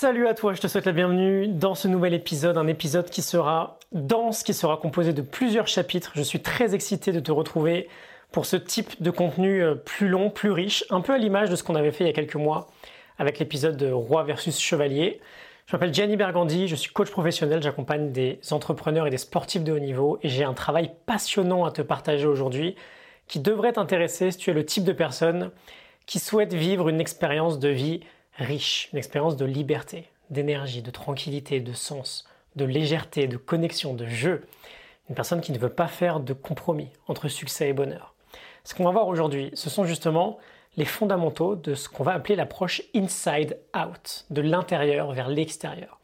Salut à toi, je te souhaite la bienvenue dans ce nouvel épisode, un épisode qui sera dense, qui sera composé de plusieurs chapitres. Je suis très excité de te retrouver pour ce type de contenu euh, plus long, plus riche, un peu à l'image de ce qu'on avait fait il y a quelques mois avec l'épisode de Roi versus Chevalier. Je m'appelle Gianni Bergandi, je suis coach professionnel, j'accompagne des entrepreneurs et des sportifs de haut niveau et j'ai un travail passionnant à te partager aujourd'hui qui devrait t'intéresser si tu es le type de personne qui souhaite vivre une expérience de vie riche, une expérience de liberté, d'énergie, de tranquillité, de sens, de légèreté, de connexion, de jeu. Une personne qui ne veut pas faire de compromis entre succès et bonheur. Ce qu'on va voir aujourd'hui, ce sont justement les fondamentaux de ce qu'on va appeler l'approche inside out, de l'intérieur vers l'extérieur.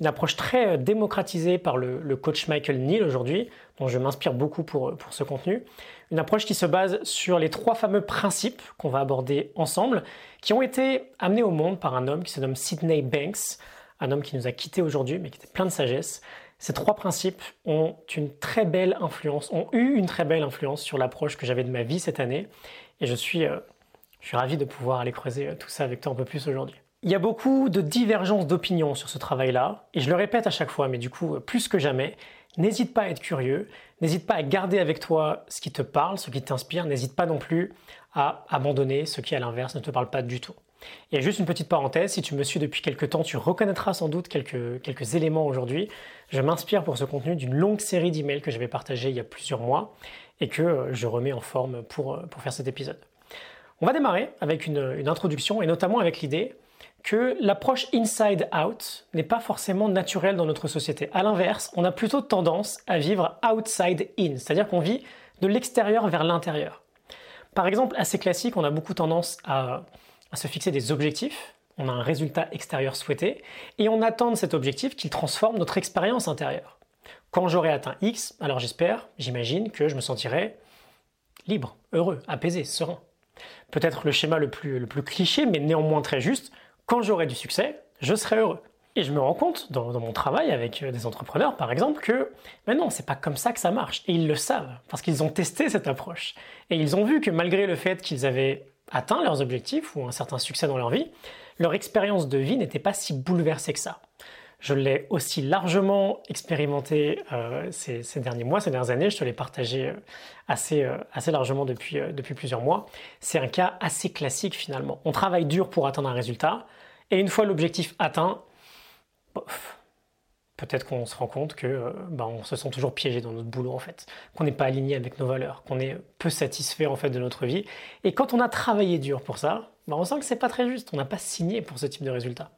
Une approche très euh, démocratisée par le, coach Michael Neal aujourd'hui, dont je m'inspire beaucoup pour, euh, pour ce contenu. Une approche qui se base sur les trois fameux principes qu'on va aborder ensemble, qui ont été amenés au monde par un homme qui se nomme Sidney Banks, un homme qui nous a quittés aujourd'hui, mais qui était plein de sagesse. Ces trois principes ont une très belle influence, ont eu une très belle influence sur l'approche que j'avais de ma vie cette année, et je suis euh, je suis ravi de pouvoir aller creuser euh, tout ça avec toi un peu plus aujourd'hui. Il y a beaucoup de divergences d'opinion sur ce travail-là, et je le répète à chaque fois, mais du coup, euh, plus que jamais, n'hésite pas à être curieux, n'hésite pas à garder avec toi ce qui te parle, ce qui t'inspire, n'hésite pas non plus à abandonner ce qui, à l'inverse, ne te parle pas du tout. Et juste une petite parenthèse, si tu me suis depuis quelques temps, tu reconnaîtras sans doute quelques, quelques éléments aujourd'hui. Je m'inspire pour ce contenu d'une longue série d'emails que j'avais partagé il y a plusieurs mois et que euh, je remets en forme pour, pour faire cet épisode. On va démarrer avec une, introduction et notamment avec l'idée que l'approche inside out n'est pas forcément naturelle dans notre société. À l'inverse, on a plutôt tendance à vivre outside in, c'est-à-dire qu'on vit de l'extérieur vers l'intérieur. Par exemple, assez classique, on a beaucoup tendance à, se fixer des objectifs, on a un résultat extérieur souhaité, et on attend de cet objectif qu'il transforme notre expérience intérieure. Quand j'aurai atteint X, alors j'espère, j'imagine que je me sentirai libre, heureux, apaisé, serein. Peut-être le schéma le plus cliché, mais néanmoins très juste, quand j'aurai du succès, je serai heureux. Et je me rends compte dans, mon travail avec euh, des entrepreneurs, par exemple, que mais non, c'est pas comme ça que ça marche. Et ils le savent parce qu'ils ont testé cette approche. Et ils ont vu que malgré le fait qu'ils avaient atteint leurs objectifs ou un certain succès dans leur vie, leur expérience de vie n'était pas si bouleversée que ça. Je l'ai aussi largement expérimenté euh, ces, derniers mois, ces dernières années. Je te l'ai partagé euh, assez, assez largement depuis, depuis plusieurs mois. C'est un cas assez classique finalement. On travaille dur pour atteindre un résultat et une fois l'objectif atteint, peut-être qu'on se rend compte que bah, on se sent toujours piégé dans notre boulot en fait, qu'on n'est pas aligné avec nos valeurs, qu'on est peu satisfait en fait de notre vie. Et quand on a travaillé dur pour ça, bah, on sent que c'est pas très juste. On n'a pas signé pour ce type de résultat.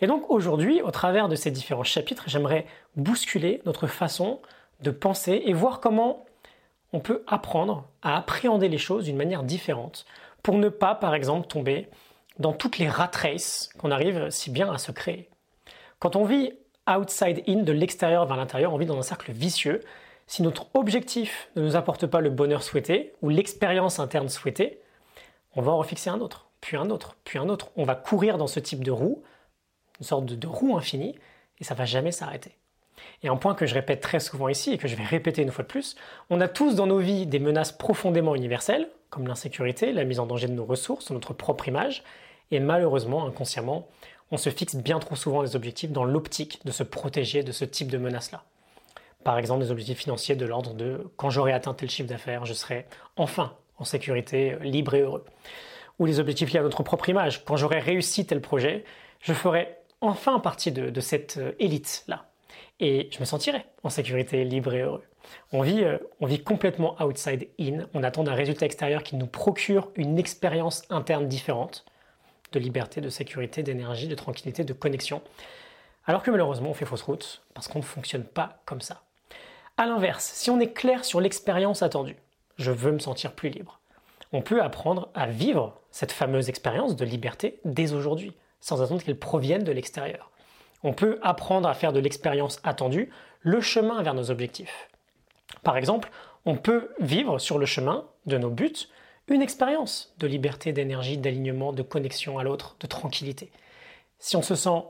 Et donc aujourd'hui, au travers de ces différents chapitres, j'aimerais bousculer notre façon de penser et voir comment on peut apprendre à appréhender les choses d'une manière différente pour ne pas, par exemple, tomber dans toutes les rat races qu'on arrive si bien à se créer. Quand on vit outside in, de l'extérieur vers l'intérieur, on vit dans un cercle vicieux. Si notre objectif ne nous apporte pas le bonheur souhaité ou l'expérience interne souhaitée, on va en refixer un autre, puis un autre, puis un autre. On va courir dans ce type de roue une sorte de, roue infinie, et ça va jamais s'arrêter. Et un point que je répète très souvent ici et que je vais répéter une fois de plus, on a tous dans nos vies des menaces profondément universelles, comme l'insécurité, la mise en danger de nos ressources, notre propre image, et malheureusement, inconsciemment, on se fixe bien trop souvent des objectifs dans l'optique de se protéger de ce type de menaces-là. Par exemple, des objectifs financiers de l'ordre de quand j'aurai atteint tel chiffre d'affaires, je serai enfin en sécurité, libre et heureux. Ou les objectifs liés à notre propre image. Quand j'aurai réussi tel projet, je ferai enfin partie de, cette euh, élite-là. Et je me sentirai en sécurité, libre et heureux. On vit, euh, on vit complètement outside in. On attend un résultat extérieur qui nous procure une expérience interne différente de liberté, de sécurité, d'énergie, de tranquillité, de connexion. Alors que malheureusement, on fait fausse route parce qu'on ne fonctionne pas comme ça. A l'inverse, si on est clair sur l'expérience attendue, je veux me sentir plus libre, on peut apprendre à vivre cette fameuse expérience de liberté dès aujourd'hui sans attendre qu'elles proviennent de l'extérieur. On peut apprendre à faire de l'expérience attendue le chemin vers nos objectifs. Par exemple, on peut vivre sur le chemin de nos buts une expérience de liberté, d'énergie, d'alignement, de connexion à l'autre, de tranquillité. Si on se sent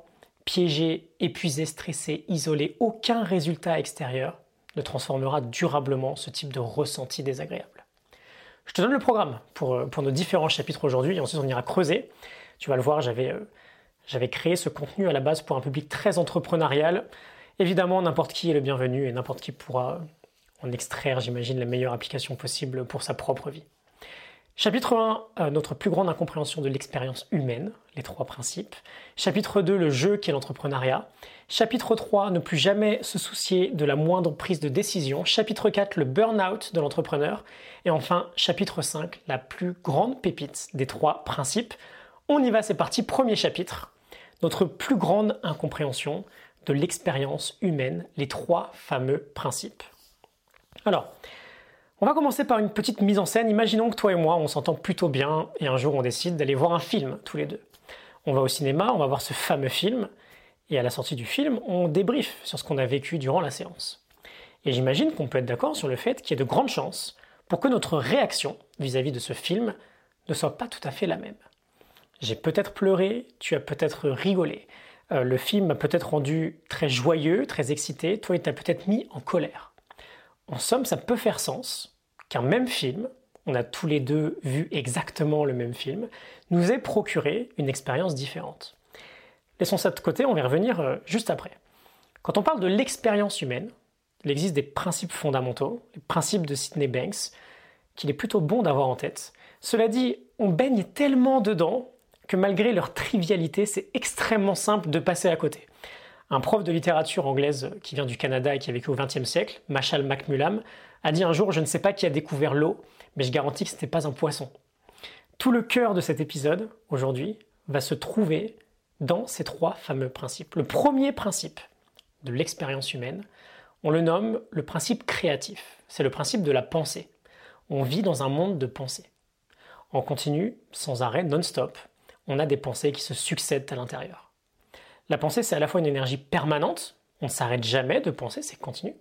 piégé, épuisé, stressé, isolé, aucun résultat extérieur ne transformera durablement ce type de ressenti désagréable. Je te donne le programme pour, pour nos différents chapitres aujourd'hui et ensuite on ira creuser. Tu vas le voir, euh, J'avais créé ce contenu à la base pour un public très entrepreneurial. Évidemment, n'importe qui est le bienvenu et n'importe qui pourra en extraire, j'imagine, la meilleure application possible pour sa propre vie. Chapitre 1, euh, notre plus grande incompréhension de l'expérience humaine, les trois principes. Chapitre 2, le jeu qui est l'entrepreneuriat. Chapitre 3, ne plus jamais se soucier de la moindre prise de décision. Chapitre 4, le burn-out de l'entrepreneur. Et enfin, chapitre 5, la plus grande pépite des trois principes. On y va, c'est parti, premier chapitre. Notre plus grande incompréhension de l'expérience humaine, les trois fameux principes. Alors, on va commencer par une petite mise en scène. Imaginons que toi et moi, on s'entend plutôt bien et un jour on décide d'aller voir un film tous les deux. On va au cinéma, on va voir ce fameux film et à la sortie du film, on débriefe sur ce qu'on a vécu durant la séance. Et j'imagine qu'on peut être d'accord sur le fait qu'il y a de grandes chances pour que notre réaction vis-à-vis de ce film ne soit pas tout à fait la même. J'ai peut-être pleuré, tu as peut-être rigolé. Euh, le film m'a peut-être rendu très joyeux, très excité, toi il t'a peut-être mis en colère. En somme, ça peut faire sens même film, on a tous les deux vu exactement le même film, nous ait procuré une expérience différente. Laissons ça de côté, on va y revenir euh, juste après. Quand on parle de l'expérience humaine, il existe des principes fondamentaux, les principes de Sidney Banks, qu'il est plutôt bon d'avoir en tête. Cela dit, on baigne tellement dedans que malgré leur trivialité, c'est extrêmement simple de passer à côté. Un prof de littérature anglaise qui vient du Canada et qui a vécu au XXe siècle, Machal MacMullam, a dit un jour Je ne sais pas qui a découvert l'eau, mais je garantis que ce n'était pas un poisson. Tout le cœur de cet épisode, aujourd'hui, va se trouver dans ces trois fameux principes. Le premier principe de l'expérience humaine, on le nomme le principe créatif. C'est le principe de la pensée. On vit dans un monde de pensée. En continu, sans arrêt, non-stop, on a des pensées qui se succèdent à l'intérieur. La pensée, c'est à la fois une énergie permanente, on ne s'arrête jamais de penser, c'est continu,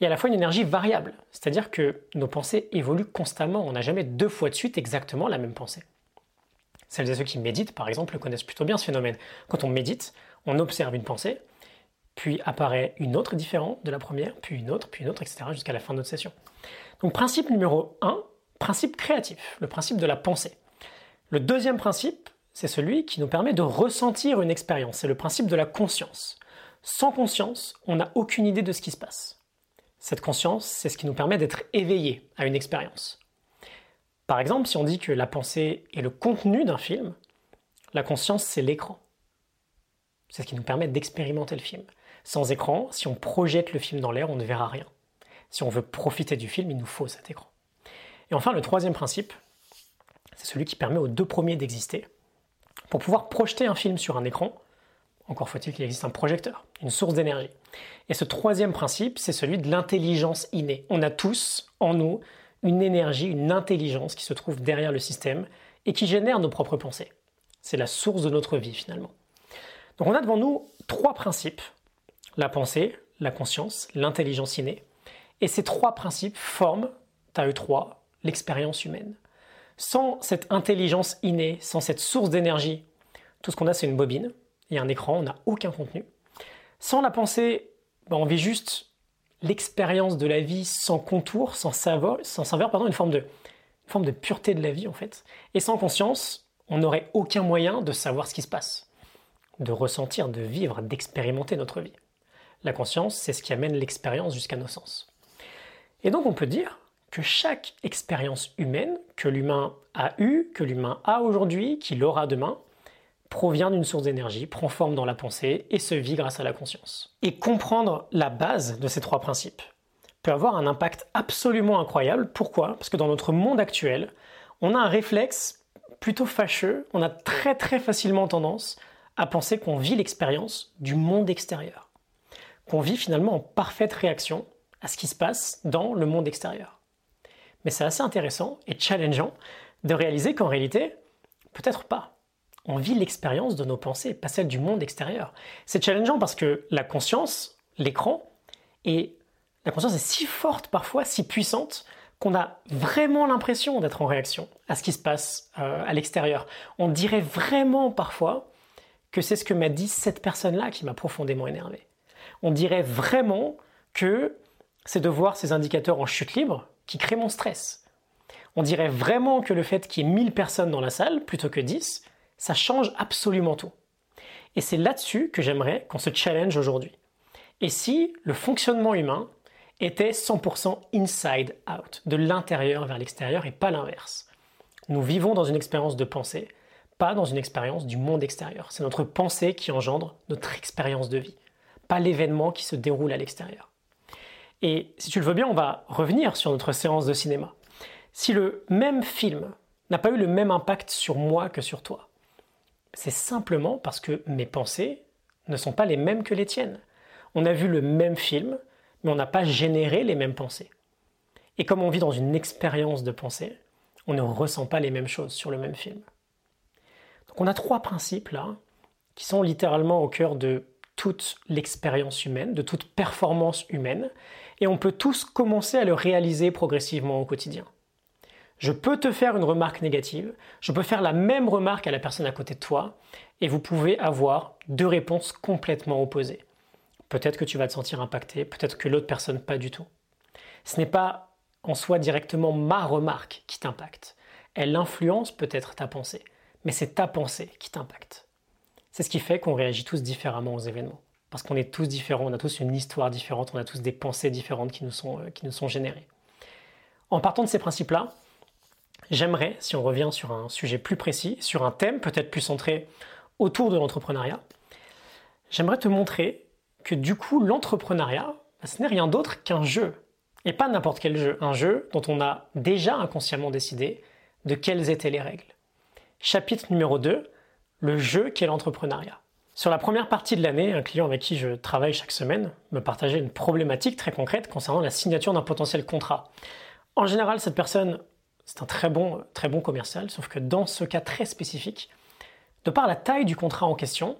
et à la fois une énergie variable, c'est-à-dire que nos pensées évoluent constamment, on n'a jamais deux fois de suite exactement la même pensée. Celles et ceux qui méditent, par exemple, connaissent plutôt bien ce phénomène. Quand on médite, on observe une pensée, puis apparaît une autre différente de la première, puis une autre, puis une autre, etc., jusqu'à la fin de notre session. Donc principe numéro 1, principe créatif, le principe de la pensée. Le deuxième principe, c'est celui qui nous permet de ressentir une expérience, c'est le principe de la conscience. Sans conscience, on n'a aucune idée de ce qui se passe. Cette conscience, c'est ce qui nous permet d'être éveillé à une expérience. Par exemple, si on dit que la pensée est le contenu d'un film, la conscience, c'est l'écran. C'est ce qui nous permet d'expérimenter le film. Sans écran, si on projette le film dans l'air, on ne verra rien. Si on veut profiter du film, il nous faut cet écran. Et enfin, le troisième principe, c'est celui qui permet aux deux premiers d'exister. Pour pouvoir projeter un film sur un écran, encore faut-il qu'il existe un projecteur, une source d'énergie. Et ce troisième principe, c'est celui de l'intelligence innée. On a tous en nous une énergie, une intelligence qui se trouve derrière le système et qui génère nos propres pensées. C'est la source de notre vie finalement. Donc on a devant nous trois principes, la pensée, la conscience, l'intelligence innée. Et ces trois principes forment, à eux trois, l'expérience humaine. Sans cette intelligence innée, sans cette source d'énergie, tout ce qu'on a c'est une bobine, un écran, on n'a aucun contenu. Sans la pensée, ben, on vit juste l'expérience de la vie sans contour, sans savoir, sans savoir pardon, une forme, de, une forme de pureté de la vie en fait. Et sans conscience, on n'aurait aucun moyen de savoir ce qui se passe, de ressentir, de vivre, d'expérimenter notre vie. La conscience, c'est ce qui amène l'expérience jusqu'à nos sens. Et donc on peut dire que chaque expérience humaine que l'humain a eue, que l'humain a aujourd'hui, qu'il aura demain, provient d'une source d'énergie, prend forme dans la pensée et se vit grâce à la conscience. Et comprendre la base de ces trois principes peut avoir un impact absolument incroyable. Pourquoi? Parce que dans notre monde actuel, on a un réflexe plutôt fâcheux, on a très très facilement tendance à penser qu'on vit l'expérience du monde extérieur, qu'on vit finalement en parfaite réaction à ce qui se passe dans le monde extérieur. Mais c'est assez intéressant et challengeant de réaliser qu'en réalité, peut-être pas on vit l'expérience de nos pensées, pas celle du monde extérieur. C'est challengeant parce que la conscience, l'écran, et la conscience est si forte parfois, si puissante, qu'on a vraiment l'impression d'être en réaction à ce qui se passe euh, à l'extérieur. On dirait vraiment parfois que c'est ce que m'a dit cette personne-là qui m'a profondément énervé. On dirait vraiment que c'est de voir ces indicateurs en chute libre qui crée mon stress. On dirait vraiment que le fait qu'il y ait 1000 personnes dans la salle plutôt que 10, ça change absolument tout. Et c'est là-dessus que j'aimerais qu'on se challenge aujourd'hui. Et si le fonctionnement humain était 100% inside out, de l'intérieur vers l'extérieur et pas l'inverse? Nous vivons dans une expérience de pensée, pas dans une expérience du monde extérieur. C'est notre pensée qui engendre notre expérience de vie, pas l'événement qui se déroule à l'extérieur. Et si tu le veux bien, on va revenir sur notre séance de cinéma. Si le même film n'a pas eu le même impact sur moi que sur toi, c'est simplement parce que mes pensées ne sont pas les mêmes que les tiennes. On a vu le même film, mais on n'a pas généré les mêmes pensées. Et comme on vit dans une expérience de pensée, on ne ressent pas les mêmes choses sur le même film. Donc on a trois principes là, qui sont littéralement au cœur de toute l'expérience humaine, de toute performance humaine, et on peut tous commencer à le réaliser progressivement au quotidien. Je peux te faire une remarque négative, je peux faire la même remarque à la personne à côté de toi, et vous pouvez avoir deux réponses complètement opposées. Peut-être que tu vas te sentir impacté, peut-être que l'autre personne pas du tout. Ce n'est pas en soi directement ma remarque qui t'impacte. Elle influence peut-être ta pensée, mais c'est ta pensée qui t'impacte. C'est ce qui fait qu'on réagit tous différemment aux événements. Parce qu'on est tous différents, on a tous une histoire différente, on a tous des pensées différentes qui nous sont, euh, qui nous sont générées. En partant de ces principes-là, j'aimerais, si on revient sur un sujet plus précis, sur un thème peut-être plus centré autour de l'entrepreneuriat, j'aimerais te montrer que du coup, l'entrepreneuriat, bah, ce n'est rien d'autre qu'un jeu. Et pas n'importe quel jeu, un jeu dont on a déjà inconsciemment décidé de quelles étaient les règles. Chapitre numéro 2, le jeu qu'est l'entrepreneuriat. Sur la première partie de l'année, un client avec qui je travaille chaque semaine me partageait une problématique très concrète concernant la signature d'un potentiel contrat. En général, cette personne c'est un très bon, très bon commercial, sauf que dans ce cas très spécifique, de par la taille du contrat en question,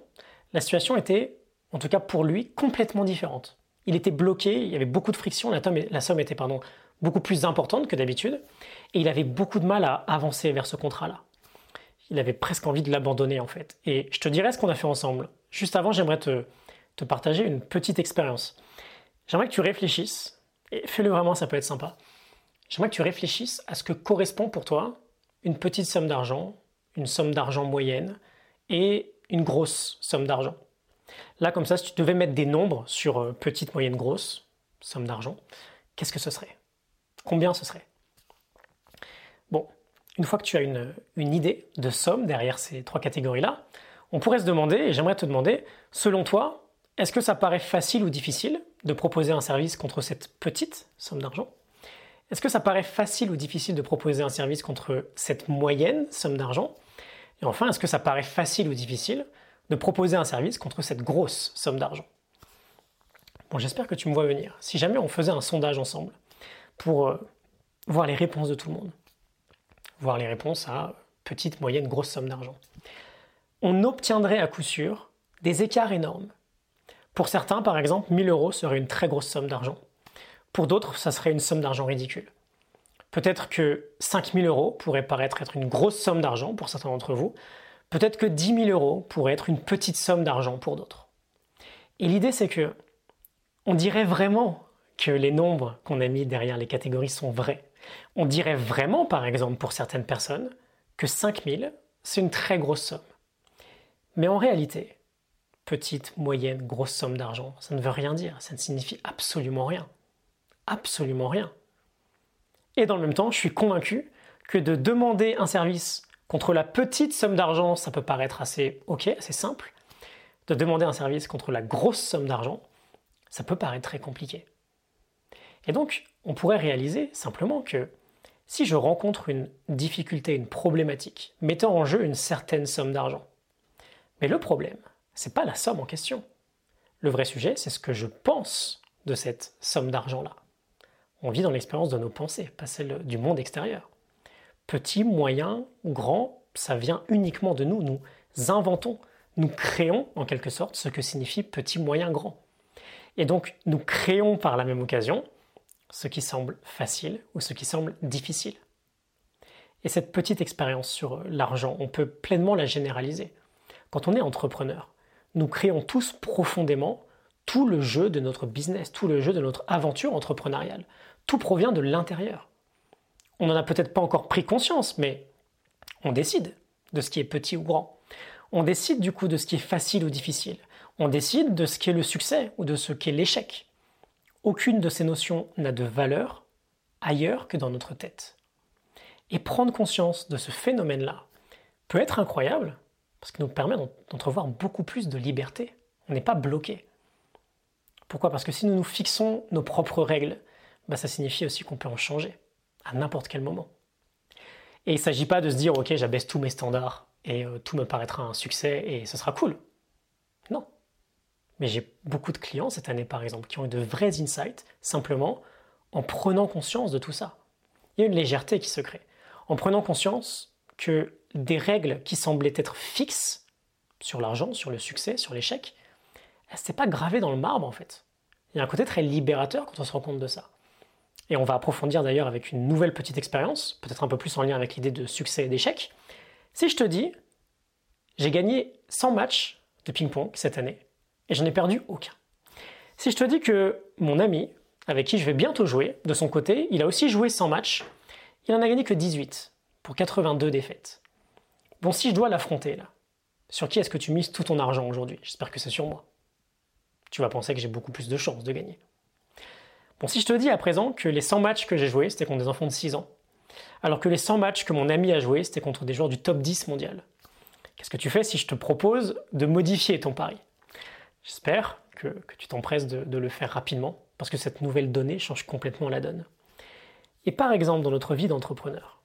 la situation était, en tout cas pour lui, complètement différente. Il était bloqué, il y avait beaucoup de friction, la, somme était pardon, beaucoup plus importante que d'habitude, et il avait beaucoup de mal à avancer vers ce contrat-là. Il avait presque envie de l'abandonner en fait. Et je te dirai ce qu'on a fait ensemble. Juste avant, j'aimerais te, te partager une petite expérience. J'aimerais que tu réfléchisses, et fais-le vraiment, ça peut être sympa j'aimerais que tu réfléchisses à ce que correspond pour toi une petite somme d'argent, une somme d'argent moyenne et une grosse somme d'argent. Là, comme ça, si tu devais mettre des nombres sur euh, petite, moyenne, grosse somme d'argent, qu'est-ce que ce serait? Combien ce serait? Bon, une fois que tu as une, une idée de somme derrière ces trois catégories-là, on pourrait se demander, et j'aimerais te demander, selon toi, est-ce que ça paraît facile ou difficile de proposer un service contre cette petite somme d'argent? Est-ce que ça paraît facile ou difficile de proposer un service contre cette moyenne somme d'argent? Et enfin, est-ce que ça paraît facile ou difficile de proposer un service contre cette grosse somme d'argent? Bon, j'espère que tu me vois venir. Si jamais on faisait un sondage ensemble pour euh, voir les réponses de tout le monde, voir les réponses à petite, moyenne, grosse somme d'argent, on obtiendrait à coup sûr des écarts énormes. Pour certains, par exemple, 1000 euros serait une très grosse somme d'argent. Pour d'autres, ça serait une somme d'argent ridicule. Peut-être que 5000 euros pourrait paraître être une grosse somme d'argent pour certains d'entre vous. Peut-être que 10 000 euros pourrait être une petite somme d'argent pour d'autres. Et l'idée, c'est que on dirait vraiment que les nombres qu'on a mis derrière les catégories sont vrais. On dirait vraiment, par exemple, pour certaines personnes, que 5000, c'est une très grosse somme. Mais en réalité, petite, moyenne, grosse somme d'argent, ça ne veut rien dire, ça ne signifie absolument rien absolument rien. Et dans le même temps, je suis convaincu que de demander un service contre la petite somme d'argent, ça peut paraître assez ok, assez simple. De demander un service contre la grosse somme d'argent, ça peut paraître très compliqué. Et donc, on pourrait réaliser simplement que si je rencontre une difficulté, une problématique, mettant en jeu une certaine somme d'argent, mais le problème, c'est pas la somme en question. Le vrai sujet, c'est ce que je pense de cette somme d'argent-là. On vit dans l'expérience de nos pensées, pas celle du monde extérieur. Petit, moyen, grand, ça vient uniquement de nous. Nous inventons, nous créons en quelque sorte ce que signifie petit, moyen, grand. Et donc nous créons par la même occasion ce qui semble facile ou ce qui semble difficile. Et cette petite expérience sur l'argent, on peut pleinement la généraliser. Quand on est entrepreneur, nous créons tous profondément tout le jeu de notre business, tout le jeu de notre aventure entrepreneuriale. Tout provient de l'intérieur. On n'en a peut-être pas encore pris conscience, mais on décide de ce qui est petit ou grand. On décide du coup de ce qui est facile ou difficile. On décide de ce qui est le succès ou de ce qu'est l'échec. Aucune de ces notions n'a de valeur ailleurs que dans notre tête. Et prendre conscience de ce phénomène-là peut être incroyable parce qu'il nous permet d'entrevoir beaucoup plus de liberté. On n'est pas bloqué. Pourquoi? Parce que si nous nous fixons nos propres règles, bah, ça signifie aussi qu'on peut en changer à n'importe quel moment. Et il ne s'agit pas de se dire, ok, j'abaisse tous mes standards et euh, tout me paraîtra un succès et ce sera cool. Non. Mais j'ai beaucoup de clients cette année, par exemple, qui ont eu de vrais insights simplement en prenant conscience de tout ça. Il y a une légèreté qui se crée. En prenant conscience que des règles qui semblaient être fixes sur l'argent, sur le succès, sur l'échec, c'est pas gravé dans le marbre en fait. Il y a un côté très libérateur quand on se rend compte de ça. Et on va approfondir d'ailleurs avec une nouvelle petite expérience, peut-être un peu plus en lien avec l'idée de succès et d'échec. Si je te dis, j'ai gagné 100 matchs de ping-pong cette année et j'en ai perdu aucun. Si je te dis que mon ami, avec qui je vais bientôt jouer, de son côté, il a aussi joué 100 matchs, il en a gagné que 18 pour 82 défaites. Bon, si je dois l'affronter là, sur qui est-ce que tu mises tout ton argent aujourd'hui? J'espère que c'est sur moi. Tu vas penser que j'ai beaucoup plus de chances de gagner. Bon, si je te dis à présent que les 100 matchs que j'ai joués, c'était contre des enfants de 6 ans, alors que les 100 matchs que mon ami a joués, c'était contre des joueurs du top 10 mondial, qu'est-ce que tu fais si je te propose de modifier ton pari? J'espère que, tu t'empresses de, le faire rapidement, parce que cette nouvelle donnée change complètement la donne. Et par exemple, dans notre vie d'entrepreneur,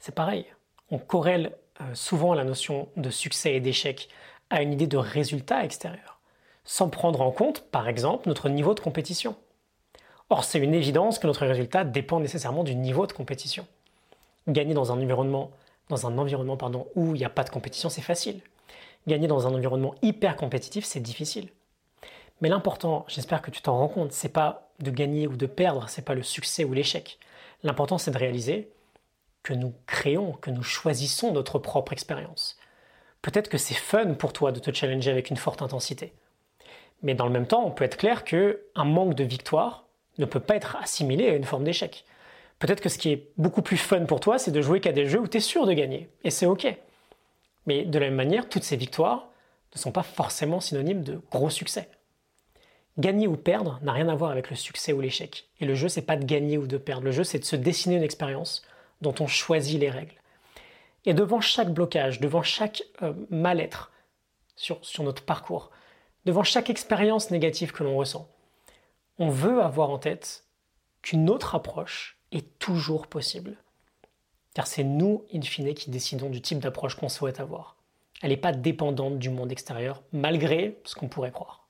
c'est pareil. On corrèle euh, souvent la notion de succès et d'échec à une idée de résultat extérieur, sans prendre en compte, par exemple, notre niveau de compétition. Or, c'est une évidence que notre résultat dépend nécessairement du niveau de compétition. Gagner dans un environnement, dans un environnement pardon, où il n'y a pas de compétition, c'est facile. Gagner dans un environnement hyper compétitif, c'est difficile. Mais l'important, j'espère que tu t'en rends compte, c'est pas de gagner ou de perdre, c'est pas le succès ou l'échec. L'important, c'est de réaliser que nous créons, que nous choisissons notre propre expérience. Peut-être que c'est fun pour toi de te challenger avec une forte intensité. Mais dans le même temps, on peut être clair que un manque de victoire ne peut pas être assimilé à une forme d'échec. Peut-être que ce qui est beaucoup plus fun pour toi, c'est de jouer qu'à des jeux où tu es sûr de gagner. Et c'est OK. Mais de la même manière, toutes ces victoires ne sont pas forcément synonymes de gros succès. Gagner ou perdre n'a rien à voir avec le succès ou l'échec. Et le jeu, c'est pas de gagner ou de perdre. Le jeu, c'est de se dessiner une expérience dont on choisit les règles. Et devant chaque blocage, devant chaque euh, mal-être sur, sur notre parcours, devant chaque expérience négative que l'on ressent, on veut avoir en tête qu'une autre approche est toujours possible. Car c'est nous, in fine, qui décidons du type d'approche qu'on souhaite avoir. Elle n'est pas dépendante du monde extérieur, malgré ce qu'on pourrait croire.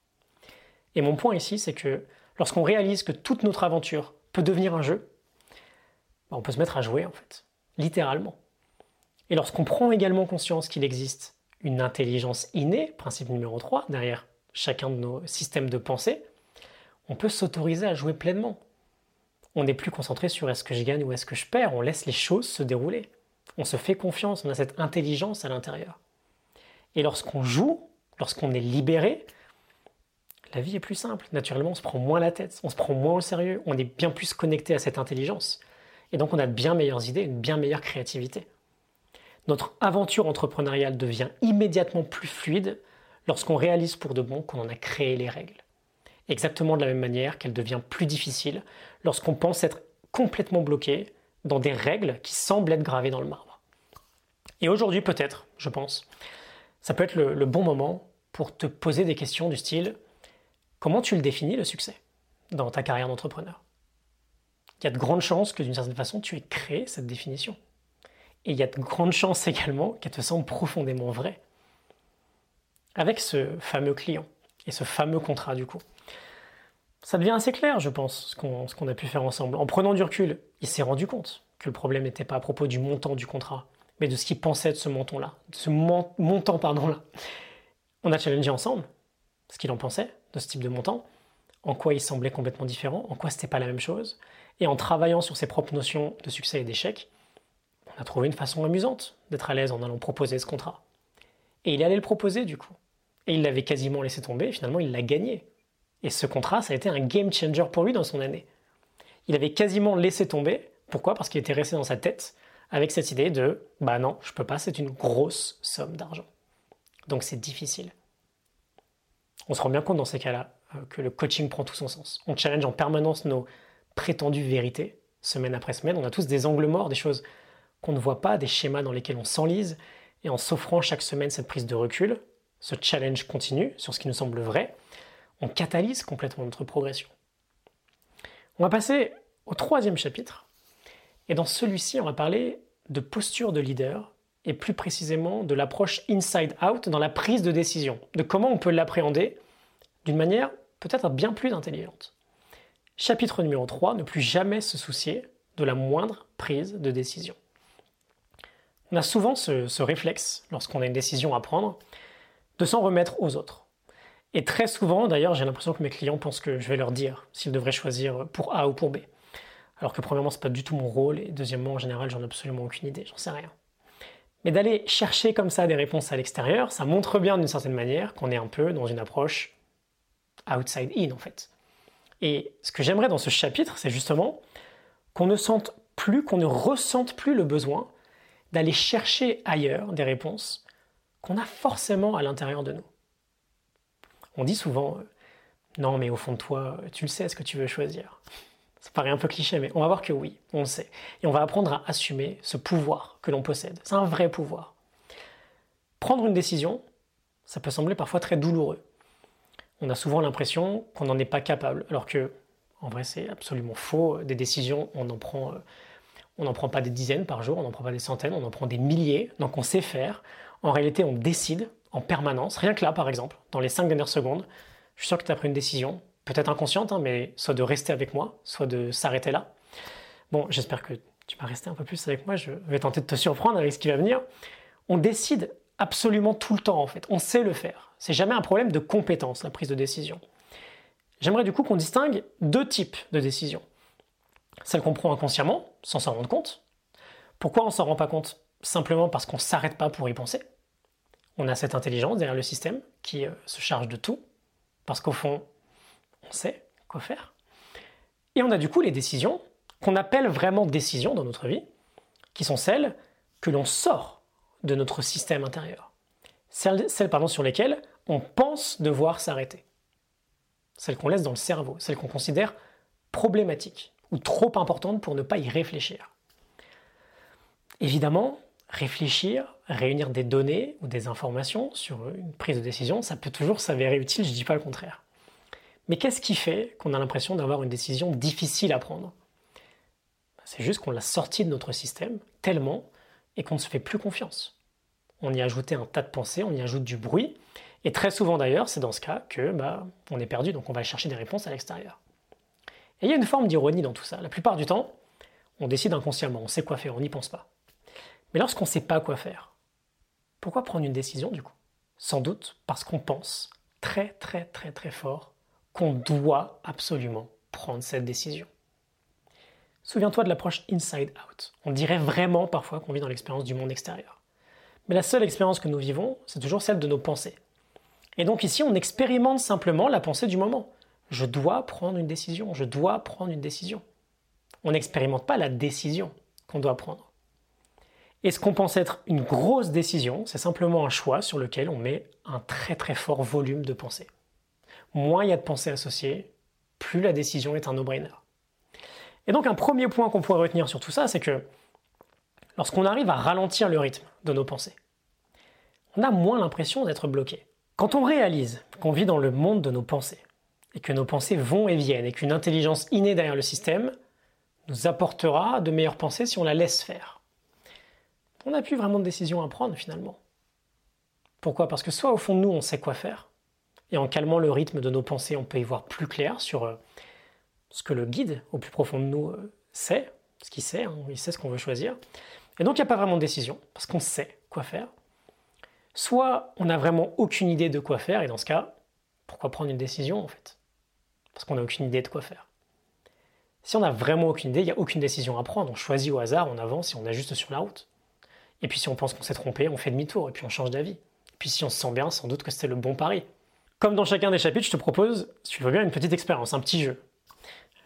Et mon point ici, c'est que lorsqu'on réalise que toute notre aventure peut devenir un jeu, bah, on peut se mettre à jouer en fait, littéralement. Et lorsqu'on prend également conscience qu'il existe une intelligence innée, principe numéro 3, derrière chacun de nos systèmes de pensée, on peut s'autoriser à jouer pleinement. On n'est plus concentré sur est-ce que je gagne ou est-ce que je perds, on laisse les choses se dérouler. On se fait confiance, on a cette intelligence à l'intérieur. Et lorsqu'on joue, lorsqu'on est libéré, la vie est plus simple. Naturellement, on se prend moins la tête, on se prend moins au sérieux, on est bien plus connecté à cette intelligence. Et donc on a de bien meilleures idées, une bien meilleure créativité. Notre aventure entrepreneuriale devient immédiatement plus fluide lorsqu'on réalise pour de bon qu'on en a créé les règles. Exactement de la même manière qu'elle devient plus difficile lorsqu'on pense être complètement bloqué dans des règles qui semblent être gravées dans le marbre. Et aujourd'hui peut-être, je pense, ça peut être le, bon moment pour te poser des questions du style comment tu le définis le succès dans ta carrière d'entrepreneur? Il y a de grandes chances que d'une certaine façon, tu aies créé cette définition. Et il y a de grandes chances également qu'elle te semble profondément vraie. Avec ce fameux client et ce fameux contrat du coup. Ça devient assez clair, je pense, ce qu'on a pu faire ensemble. En prenant du recul, il s'est rendu compte que le problème n'était pas à propos du montant du contrat, mais de ce qu'il pensait de ce montant-là, ce montant pardon-là. On a challengé ensemble ce qu'il en pensait de ce type de montant, en quoi il semblait complètement différent, en quoi c'était pas la même chose, et en travaillant sur ses propres notions de succès et d'échec, on a trouvé une façon amusante d'être à l'aise en allant proposer ce contrat. Et il allait le proposer du coup. Et il l'avait quasiment laissé tomber, finalement il l'a gagné. Et ce contrat, ça a été un game changer pour lui dans son année. Il avait quasiment laissé tomber. Pourquoi? Parce qu'il était resté dans sa tête avec cette idée de bah non, je peux pas, c'est une grosse somme d'argent. Donc c'est difficile. On se rend bien compte dans ces cas-là euh, que le coaching prend tout son sens. On challenge en permanence nos prétendues vérités, semaine après semaine. On a tous des angles morts, des choses qu'on ne voit pas, des schémas dans lesquels on s'enlise. Et en s'offrant chaque semaine cette prise de recul, ce challenge continu sur ce qui nous semble vrai, on catalyse complètement notre progression. On va passer au troisième chapitre. Et dans celui-ci, on va parler de posture de leader et plus précisément de l'approche inside-out dans la prise de décision, de comment on peut l'appréhender d'une manière peut-être bien plus intelligente. Chapitre numéro 3, ne plus jamais se soucier de la moindre prise de décision. On a souvent ce, réflexe, lorsqu'on a une décision à prendre, de s'en remettre aux autres. Et très souvent, d'ailleurs, j'ai l'impression que mes clients pensent que je vais leur dire s'ils devraient choisir pour A ou pour B. Alors que premièrement, c'est pas du tout mon rôle, et deuxièmement, en général, j'en ai absolument aucune idée, j'en sais rien. Mais d'aller chercher comme ça des réponses à l'extérieur, ça montre bien d'une certaine manière qu'on est un peu dans une approche outside in en fait. Et ce que j'aimerais dans ce chapitre, c'est justement qu'on ne sente plus, qu'on ne ressente plus le besoin d'aller chercher ailleurs des réponses qu'on a forcément à l'intérieur de nous. On dit souvent, euh, non mais au fond de toi, tu le sais ce que tu veux choisir. Ça paraît un peu cliché, mais on va voir que oui, on le sait. Et on va apprendre à assumer ce pouvoir que l'on possède. C'est un vrai pouvoir. Prendre une décision, ça peut sembler parfois très douloureux. On a souvent l'impression qu'on n'en est pas capable, alors que, en vrai, c'est absolument faux. Des décisions, on euh, on n'en prend pas des dizaines par jour, on n'en prend pas des centaines, on en prend des milliers. Donc on sait faire. En réalité, on décide en permanence. Rien que là, par exemple, dans les cinq dernières secondes, je suis sûr que tu as pris une décision, peut-être inconsciente, hein, mais soit de rester avec moi, soit de s'arrêter là. Bon, j'espère que tu vas rester un peu plus avec moi, je vais tenter de te surprendre avec ce qui va venir. On décide absolument tout le temps en fait, on sait le faire. C'est jamais un problème de compétence, la prise de décision. J'aimerais du coup qu'on distingue deux types de décisions. Celle qu'on prend inconsciemment, sans s'en rendre compte. Pourquoi on s'en rend pas compte? Simplement parce qu'on ne s'arrête pas pour y penser. On a cette intelligence derrière le système qui euh, se charge de tout, parce qu'au fond, on sait quoi faire. Et on a du coup les décisions qu'on appelle vraiment décisions dans notre vie, qui sont celles que l'on sort de notre système intérieur. Celles, celles pardon, sur lesquelles on pense devoir s'arrêter. Celles qu'on laisse dans le cerveau, celles qu'on considère problématiques ou trop importantes pour ne pas y réfléchir. Évidemment, réfléchir, réunir des données ou des informations sur une prise de décision, ça peut toujours s'avérer utile, je ne dis pas le contraire. Mais qu'est-ce qui fait qu'on a l'impression d'avoir une décision difficile à prendre? C'est juste qu'on l'a sortie de notre système tellement et qu'on ne se fait plus confiance. On y a ajouté un tas de pensées, on y ajoute du bruit, et très souvent d'ailleurs, c'est dans ce cas que bah, on est perdu, donc on va chercher des réponses à l'extérieur. Et il y a une forme d'ironie dans tout ça. La plupart du temps, on décide inconsciemment, on sait quoi faire, on n'y pense pas. Mais lorsqu'on ne sait pas quoi faire, pourquoi prendre une décision du coup? Sans doute parce qu'on pense très très très très fort qu'on doit absolument prendre cette décision. Souviens-toi de l'approche inside out. On dirait vraiment parfois qu'on vit dans l'expérience du monde extérieur. Mais la seule expérience que nous vivons, c'est toujours celle de nos pensées. Et donc ici, on expérimente simplement la pensée du moment. Je dois prendre une décision, je dois prendre une décision. On n'expérimente pas la décision qu'on doit prendre. Et ce qu'on pense être une grosse décision, c'est simplement un choix sur lequel on met un très très fort volume de pensée. Moins il y a de pensées associées, plus la décision est un no-brainer. Et donc un premier point qu'on pourrait retenir sur tout ça, c'est que lorsqu'on arrive à ralentir le rythme de nos pensées, on a moins l'impression d'être bloqué. Quand on réalise qu'on vit dans le monde de nos pensées, et que nos pensées vont et viennent, et qu'une intelligence innée derrière le système nous apportera de meilleures pensées si on la laisse faire on n'a plus vraiment de décision à prendre finalement. Pourquoi? Parce que soit au fond de nous, on sait quoi faire, et en calmant le rythme de nos pensées, on peut y voir plus clair sur euh, ce que le guide au plus profond de nous euh, sait, ce qu'il sait, hein, il sait ce qu'on veut choisir. Et donc il n'y a pas vraiment de décision, parce qu'on sait quoi faire. Soit on n'a vraiment aucune idée de quoi faire, et dans ce cas, pourquoi prendre une décision en fait? Parce qu'on n'a aucune idée de quoi faire. Si on n'a vraiment aucune idée, il n'y a aucune décision à prendre, on choisit au hasard, on avance et on ajuste sur la route. Et puis si on pense qu'on s'est trompé, on fait demi-tour et puis on change d'avis. Et puis si on se sent bien, sans doute que c'était le bon pari. Comme dans chacun des chapitres, je te propose, si tu veux bien, une petite expérience, un petit jeu.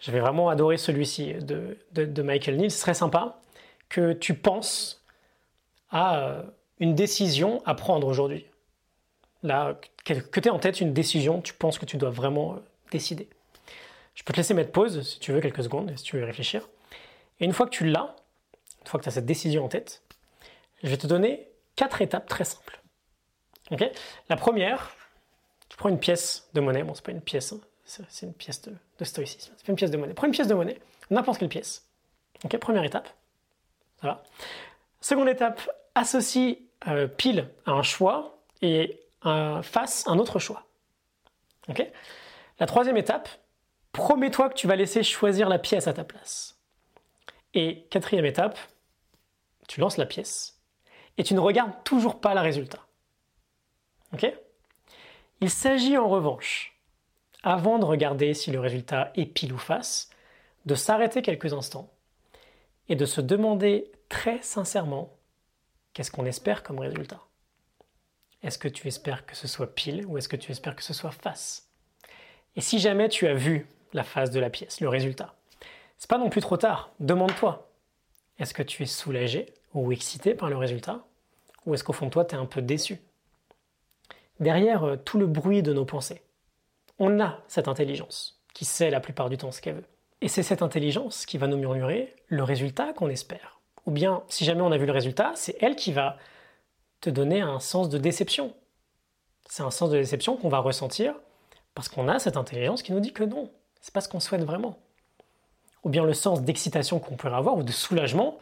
J'avais vraiment adoré celui-ci de, Michael Neal. Ce serait sympa que tu penses à euh, une décision à prendre aujourd'hui. là, que tu es en tête une décision, tu penses que tu dois vraiment euh, décider. Je peux te laisser mettre pause si tu veux quelques secondes, si tu veux réfléchir. Et une fois que tu l'as, une fois que tu as cette décision en tête, je vais te donner quatre étapes très simples. la première, tu prends une pièce de monnaie, bon c'est pas une pièce, hein, c'est une pièce de, stoïcisme, c'est une pièce de monnaie. Prends une pièce de monnaie, n'importe quelle pièce. Première étape. Ça Seconde étape, associe euh, pile à un choix et face un autre choix. La troisième étape, promets-toi que tu vas laisser choisir la pièce à ta place. Et quatrième étape, tu lances la pièce et tu ne regardes toujours pas le résultat. Il s'agit en revanche, avant de regarder si le résultat est pile ou face, de s'arrêter quelques instants et de se demander très sincèrement qu'est-ce qu'on espère comme résultat? Est-ce que tu espères que ce soit pile ou est-ce que tu espères que ce soit face? Et si jamais tu as vu la face de la pièce, le résultat, c'est pas non plus trop tard. Demande-toi est-ce que tu es soulagé ou excité par le résultat? Ou est-ce qu'au fond de toi, tu es un peu déçu? Derrière euh, tout le bruit de nos pensées, on a cette intelligence qui sait la plupart du temps ce qu'elle veut. Et c'est cette intelligence qui va nous murmurer le résultat qu'on espère. Ou bien, si jamais on a vu le résultat, c'est elle qui va te donner un sens de déception. C'est un sens de déception qu'on va ressentir parce qu'on a cette intelligence qui nous dit que non, c'est pas ce qu'on souhaite vraiment. Ou bien le sens d'excitation qu'on pourrait avoir ou de soulagement,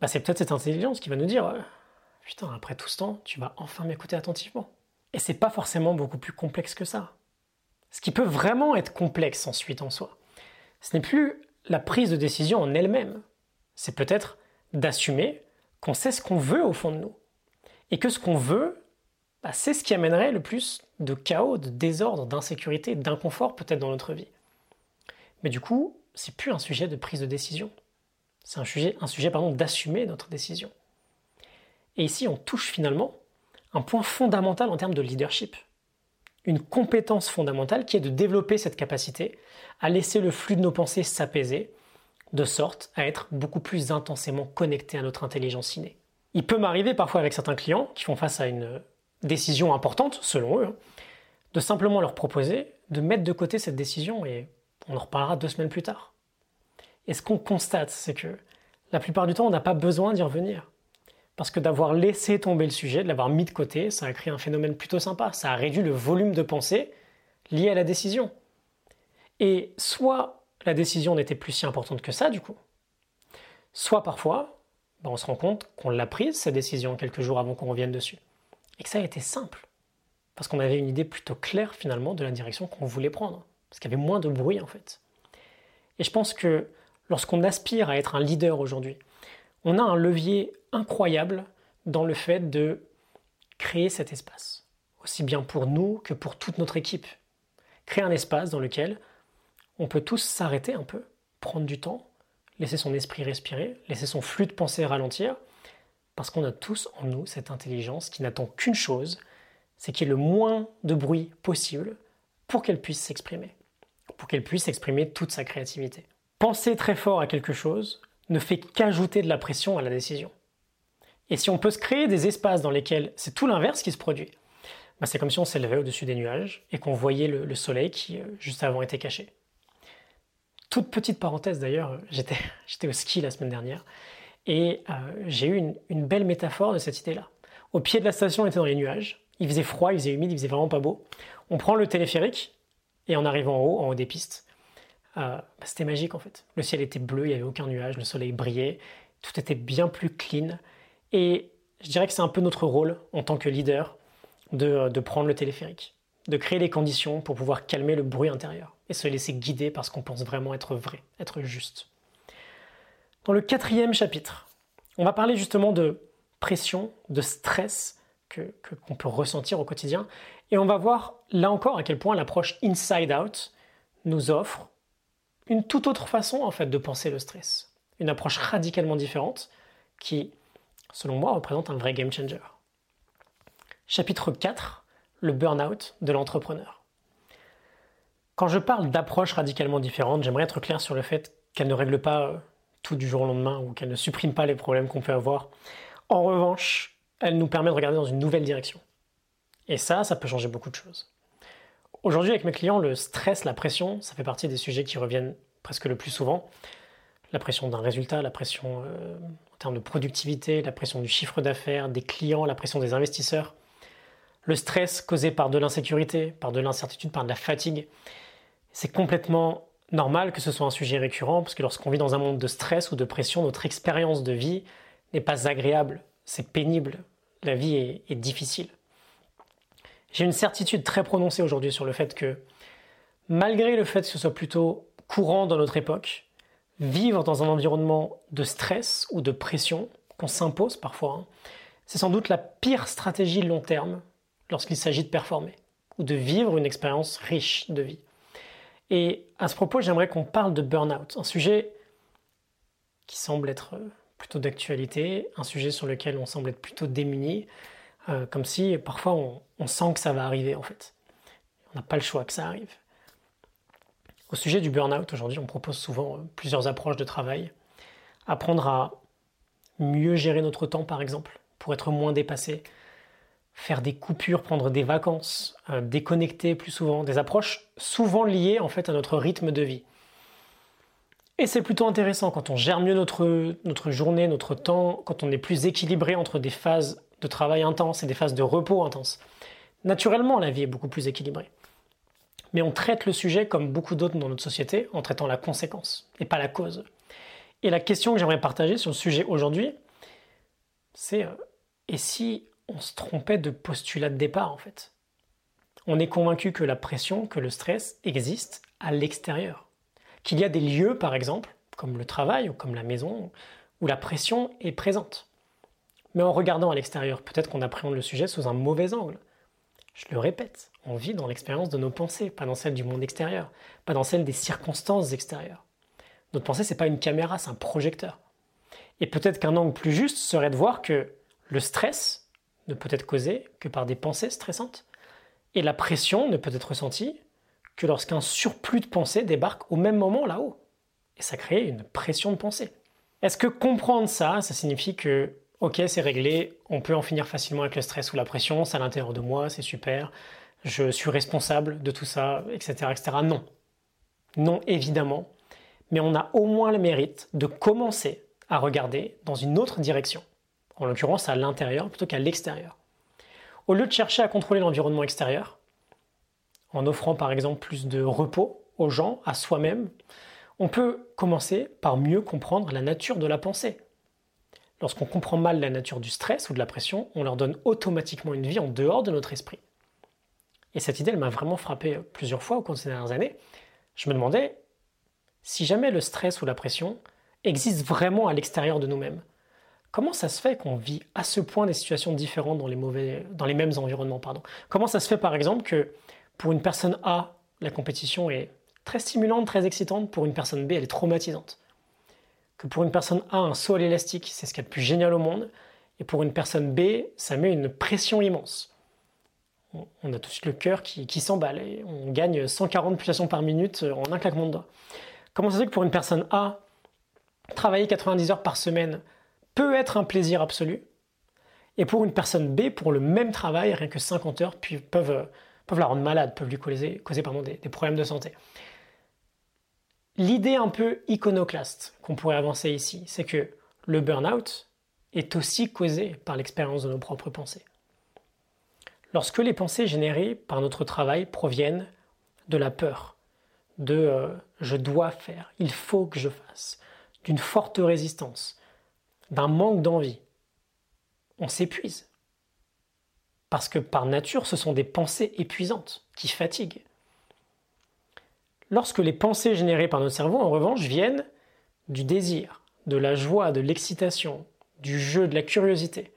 bah c'est peut-être cette intelligence qui va nous dire euh, putain, après tout ce temps, tu vas enfin m'écouter attentivement. Et c'est pas forcément beaucoup plus complexe que ça. Ce qui peut vraiment être complexe ensuite en soi, ce n'est plus la prise de décision en elle-même. C'est peut-être d'assumer qu'on sait ce qu'on veut au fond de nous. Et que ce qu'on veut, bah, c'est ce qui amènerait le plus de chaos, de désordre, d'insécurité, d'inconfort peut-être dans notre vie. Mais du coup, c'est plus un sujet de prise de décision. C'est un sujet, un sujet d'assumer notre décision. Et ici, on touche finalement un point fondamental en termes de leadership. Une compétence fondamentale qui est de développer cette capacité à laisser le flux de nos pensées s'apaiser, de sorte à être beaucoup plus intensément connecté à notre intelligence innée. Il peut m'arriver parfois avec certains clients qui font face à une décision importante, selon eux, de simplement leur proposer de mettre de côté cette décision et on en reparlera deux semaines plus tard. Et ce qu'on constate, c'est que la plupart du temps, on n'a pas besoin d'y revenir. Parce que d'avoir laissé tomber le sujet, de l'avoir mis de côté, ça a créé un phénomène plutôt sympa. Ça a réduit le volume de pensée lié à la décision. Et soit la décision n'était plus si importante que ça, du coup, soit parfois, ben, on se rend compte qu'on l'a prise, cette décision, quelques jours avant qu'on revienne dessus. Et que ça a été simple. Parce qu'on avait une idée plutôt claire, finalement, de la direction qu'on voulait prendre. Parce qu'il y avait moins de bruit, en fait. Et je pense que lorsqu'on aspire à être un leader aujourd'hui, on a un levier incroyable dans le fait de créer cet espace. Aussi bien pour nous que pour toute notre équipe. Créer un espace dans lequel on peut tous s'arrêter un peu, prendre du temps, laisser son esprit respirer, laisser son flux de pensée ralentir, parce qu'on a tous en nous cette intelligence qui n'attend qu'une chose, c'est qu'il y ait le moins de bruit possible pour qu'elle puisse s'exprimer, pour qu'elle puisse exprimer toute sa créativité. Penser très fort à quelque chose ne fait qu'ajouter de la pression à la décision. Et si on peut se créer des espaces dans lesquels c'est tout l'inverse qui se produit, bah c'est comme si on s'élevait au-dessus des nuages et qu'on voyait le, soleil qui, euh, juste avant, était caché. Toute petite parenthèse d'ailleurs, j'étais, j'étais au ski la semaine dernière et euh, j'ai eu une, belle métaphore de cette idée-là. Au pied de la station, on était dans les nuages. Il faisait froid, il faisait humide, il faisait vraiment pas beau. On prend le téléphérique et en arrivant en haut, en haut des pistes, euh, bah, c'était magique en fait. Le ciel était bleu, il n'y avait aucun nuage, le soleil brillait, tout était bien plus clean. Et je dirais que c'est un peu notre rôle en tant que leader de prendre le téléphérique de créer les conditions pour pouvoir calmer le bruit intérieur et se laisser guider par ce qu'on pense vraiment être vrai, être juste. Dans le quatrième chapitre, on va parler justement de pression, de stress que, qu'on peut ressentir au quotidien, et on va voir là encore à quel point l'approche inside out nous offre une toute autre façon en fait de penser le stress, une approche radicalement différente qui, selon moi, représente un vrai game changer. Chapitre 4 le burn-out de l'entrepreneur. Quand je parle d'approche radicalement différente, j'aimerais être clair sur le fait qu'elle ne règle pas euh, tout du jour au lendemain ou qu'elle ne supprime pas les problèmes qu'on peut avoir. En revanche, elle nous permet de regarder dans une nouvelle direction. Et ça, ça peut changer beaucoup de choses. Aujourd'hui, avec mes clients, le stress, la pression, ça fait partie des sujets qui reviennent presque le plus souvent. La pression d'un résultat, la pression euh, en termes de productivité, la pression du chiffre d'affaires, des clients, la pression des investisseurs. Le stress causé par de l'insécurité, par de l'incertitude, par de la fatigue. C'est complètement normal que ce soit un sujet récurrent, parce que lorsqu'on vit dans un monde de stress ou de pression, notre expérience de vie n'est pas agréable, c'est pénible, la vie est, est difficile. J'ai une certitude très prononcée aujourd'hui sur le fait que, malgré le fait que ce soit plutôt courant dans notre époque, vivre dans un environnement de stress ou de pression qu'on s'impose parfois, hein, c'est sans doute la pire stratégie long terme lorsqu'il s'agit de performer ou de vivre une expérience riche de vie. Et à ce propos, j'aimerais qu'on parle de burn-out, un sujet qui semble être plutôt d'actualité, un sujet sur lequel on semble être plutôt démuni, euh, comme si parfois on, sent que ça va arriver en fait. On n'a pas le choix que ça arrive. Au sujet du burn-out, aujourd'hui, on propose souvent euh, plusieurs approches de travail. Apprendre à mieux gérer notre temps, par exemple, pour être moins dépassé, faire des coupures, prendre des vacances, euh, déconnecter plus souvent, des approches souvent liées en fait à notre rythme de vie. Et c'est plutôt intéressant quand on gère mieux notre journée, notre temps, quand on est plus équilibré entre des phases de travail intense et des phases de repos intense. Naturellement, la vie est beaucoup plus équilibrée. Mais on traite le sujet comme beaucoup d'autres dans notre société en traitant la conséquence et pas la cause. Et la question que j'aimerais partager sur le sujet aujourd'hui, c'est euh, et si on se trompait de postulat de départ en fait? On est convaincu que la pression, que le stress existe à l'extérieur. Qu'il y a des lieux, par exemple, comme le travail ou comme la maison, où la pression est présente. Mais en regardant à l'extérieur, peut-être qu'on appréhende le sujet sous un mauvais angle. Je le répète, on vit dans l'expérience de nos pensées, pas dans celle du monde extérieur, pas dans celle des circonstances extérieures. Notre pensée, c'est pas une caméra, c'est un projecteur. Et peut-être qu'un angle plus juste serait de voir que le stress, ne peut être causée que par des pensées stressantes. Et la pression ne peut être ressentie que lorsqu'un surplus de pensées débarque au même moment là-haut. Et ça crée une pression de pensée. Est-ce que comprendre ça, ça signifie que, ok, c'est réglé, on peut en finir facilement avec le stress ou la pression, c'est à l'intérieur de moi, c'est super, je suis responsable de tout ça, etc., etc. Non. Non, évidemment. Mais on a au moins le mérite de commencer à regarder dans une autre direction en l'occurrence à l'intérieur plutôt qu'à l'extérieur. Au lieu de chercher à contrôler l'environnement extérieur, en offrant par exemple plus de repos aux gens, à soi-même, on peut commencer par mieux comprendre la nature de la pensée. Lorsqu'on comprend mal la nature du stress ou de la pression, on leur donne automatiquement une vie en dehors de notre esprit. Et cette idée, elle m'a vraiment frappé plusieurs fois au cours de ces dernières années. Je me demandais si jamais le stress ou la pression existe vraiment à l'extérieur de nous-mêmes. Comment ça se fait qu'on vit à ce point des situations différentes dans les, dans les mêmes environnements pardon? Comment ça se fait par exemple que pour une personne A, la compétition est très stimulante, très excitante, pour une personne B, elle est traumatisante? Que pour une personne A, un saut à l'élastique, c'est ce qu'il y a de plus génial au monde, et pour une personne B, ça met une pression immense. On a tout de suite le cœur qui, qui s'emballe et on gagne 140 pulsations par minute en un claquement de doigts. Comment ça se fait que pour une personne A, travailler 90 heures par semaine, peut être un plaisir absolu. Et pour une personne B, pour le même travail, rien que 50 heures puis peuvent, peuvent la rendre malade, peuvent lui causer, causer pardon, des, des problèmes de santé. L'idée un peu iconoclaste qu'on pourrait avancer ici, c'est que le burn-out est aussi causé par l'expérience de nos propres pensées. Lorsque les pensées générées par notre travail proviennent de la peur, de euh, je dois faire, il faut que je fasse, d'une forte résistance, d'un manque d'envie, on s'épuise. Parce que par nature, ce sont des pensées épuisantes qui fatiguent. Lorsque les pensées générées par notre cerveau, en revanche, viennent du désir, de la joie, de l'excitation, du jeu, de la curiosité,